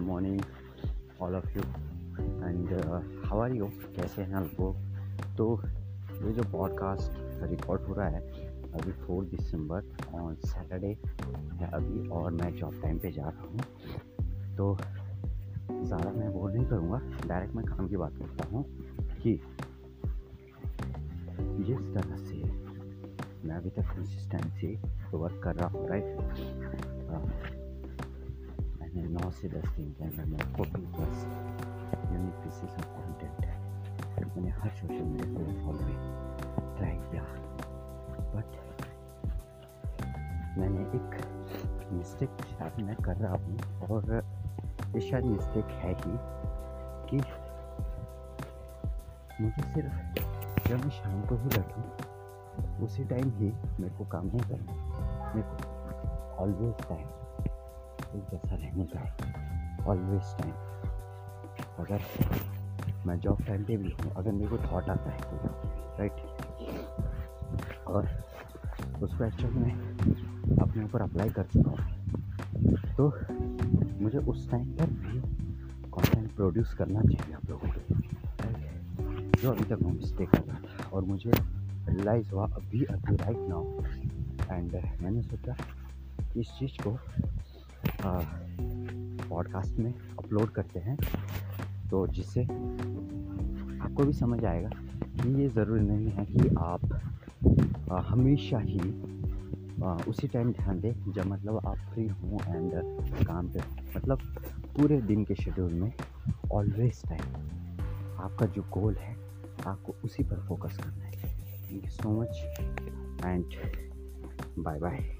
Good morning, all of you. And how are you कैसे हैं आपको तो ये जो पॉडकास्ट रिकॉर्ड हो रहा है, अभी फोर दिसंबर ऑन सैटरडे है अभी, और मैं जॉब टाइम पे जा रहा हूँ। तो ज़्यादा मैं बोल नहीं करूँगा डायरेक्ट मैं काम की बात करता हूँ कि जिस तरह से मैं अभी तक कंसिस्टेंसी वर्क कर रहा हूँ राइट uh, मैंने नौ से दस दिन के अंदर मेरा forty plus unique pieces of content है मैंने हर सोशल मीडिया प्लेटफॉर्म पे ट्राई किया बट मैंने एक मिस्टेक शायद मैं कर रहा हूँ, और ये शायद मिस्टेक है ही कि मुझे सिर्फ़ जब मैं शाम को ही बैठूँ, उसी टाइम ही मेरे को काम नहीं करना। मेरे को ऑलवेज टाइम एक जैसा रहने का है ऑलवेज टाइम अगर मैं जॉब टाइम पे भी हूँ, अगर मेरे को थॉट आता है राइट और उसको एक्चुअल में अपने ऊपर अप्लाई कर चुका हूँ तो मुझे उस टाइम पर भी कंटेंट प्रोड्यूस करना चाहिए आप लोगों को जो अभी तक मैं मिस्टेक कर रहा था। और मुझे रियलाइज़ हुआ अभी अभी राइट नाउ एंड मैंने सोचा इस चीज़ को पॉडकास्ट में अपलोड करते हैं तो जिससे आपको भी समझ आएगा कि ये ज़रूरी नहीं है कि आप आ, हमेशा ही आ, उसी टाइम ध्यान दें जब मतलब आप फ्री हों एंड काम पे मतलब पूरे दिन के शेड्यूल में ऑलवेज टाइम आपका जो गोल है आपको उसी पर फोकस करना है। Thank you so much and bye bye